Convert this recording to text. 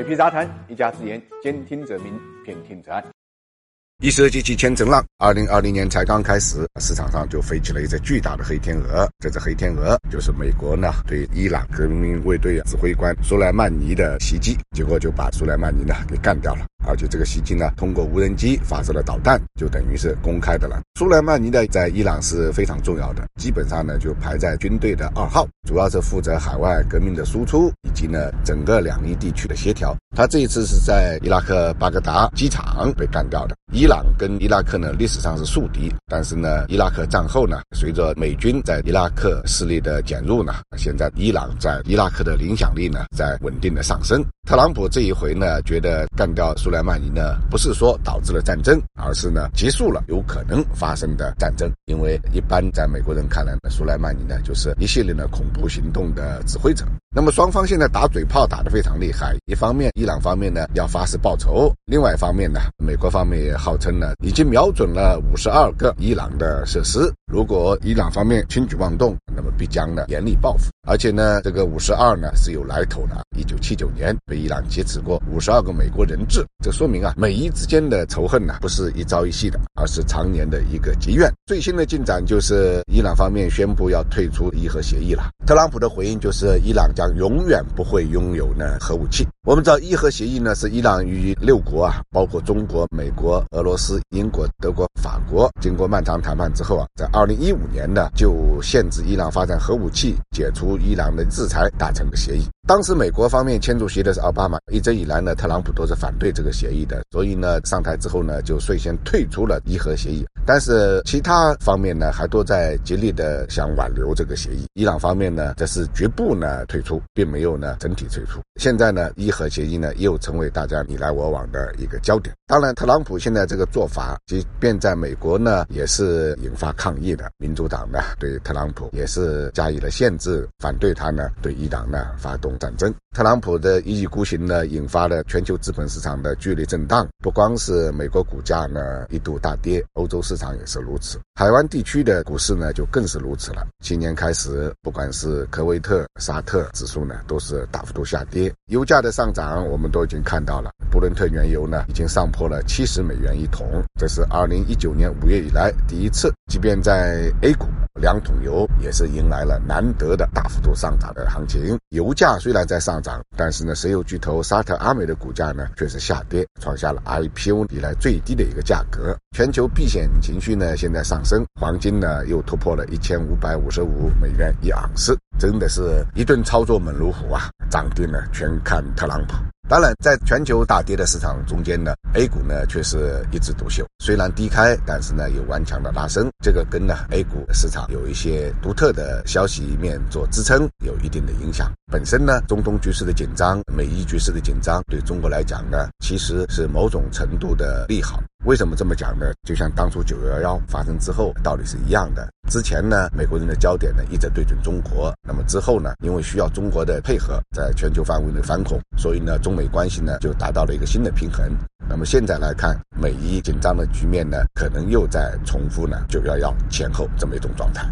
水皮杂谈，一家之言，兼听则明，偏听则暗。一石激起千层浪，二零二零年才刚开始，市场上就飞起了一只巨大的黑天鹅。这只黑天鹅就是美国呢对伊朗革命卫队指挥官苏莱曼尼的袭击，结果就把苏莱曼尼呢给干掉了。而且这个袭击呢，通过无人机发射了导弹，就等于是公开的了。苏莱曼尼呢，在伊朗是非常重要的，基本上呢就排在军队的二号，主要是负责海外革命的输出以及呢整个两伊地区的协调。他这一次是在伊拉克巴格达机场被干掉的。伊朗跟伊拉克呢历史上是宿敌，但是呢伊拉克战后呢，随着美军在伊拉克势力的减弱呢，现在伊朗在伊拉克的影响力呢在稳定的上升。特朗普这一回呢，觉得干掉苏苏莱曼尼呢，不是说导致了战争，而是呢结束了有可能发生的战争。因为一般在美国人看来呢，苏莱曼尼呢就是一系列的恐怖行动的指挥者。那么双方现在打嘴炮打得非常厉害，一方面伊朗方面呢要发誓报仇，另外一方面呢，美国方面也号称呢已经瞄准了五十二个伊朗的设施，如果伊朗方面轻举妄动，那么必将呢严厉报复。而且呢，这个五十二呢是有来头的，一九七九年被伊朗劫持过五十二个美国人质，这说明啊美伊之间的仇恨呢不是一朝一夕的，而是常年的一个积怨。最新的进展就是伊朗方面宣布要退出伊核协议了，特朗普的回应就是伊朗。将永远不会拥有呢核武器。我们知道伊核协议呢是伊朗与六国啊，包括中国、美国、俄罗斯、英国、德国、法国，经过漫长谈判之后啊，在二零一五年呢就限制伊朗发展核武器、解除伊朗的制裁达成的协议。当时美国方面签署协议的是奥巴马，一直以来呢，特朗普都是反对这个协议的，所以呢，上台之后呢，就率先退出了伊核协议。但是其他方面呢，还都在极力的想挽留这个协议。伊朗方面呢，则是局部呢退出，并没有呢整体退出。现在呢，伊核协议呢又成为大家你来我往的一个焦点。当然，特朗普现在这个做法，即便在美国呢，也是引发抗议的。民主党呢，对特朗普也是加以了限制，反对他呢对伊朗呢发动。战争，特朗普的一意孤行呢，引发了全球资本市场的剧烈震荡。不光是美国股价呢一度大跌，欧洲市场也是如此。海湾地区的股市呢就更是如此了。今年开始，不管是科威特、沙特指数呢，都是大幅度下跌。油价的上涨，我们都已经看到了。布伦特原油呢，已经上破了七十美元一桶，这是二零一九年五月以来第一次。即便在 A 股。两桶油也是迎来了难得的大幅度上涨的行情。油价虽然在上涨，但是呢，石油巨头沙特阿美的股价呢却是下跌，创下了 IPO 以来最低的一个价格。全球避险情绪呢现在上升，黄金呢又突破了一千五百五十五美元一盎司，真的是一顿操作猛如虎啊！涨跌呢全看特朗普。当然，在全球大跌的市场中间呢，A 股呢却是一枝独秀。虽然低开，但是呢有顽强的拉升。这个跟呢 A 股市场有一些独特的消息面做支撑，有一定的影响。本身呢，中东局势的紧张，美伊局势的紧张，对中国来讲呢，其实是某种程度的利好。为什么这么讲呢？就像当初九幺幺发生之后，道理是一样的。之前呢，美国人的焦点呢一直对准中国，那么之后呢，因为需要中国的配合，在全球范围内反恐，所以呢，中美关系呢就达到了一个新的平衡。那么现在来看，美伊紧张的局面呢，可能又在重复呢九幺幺前后这么一种状态。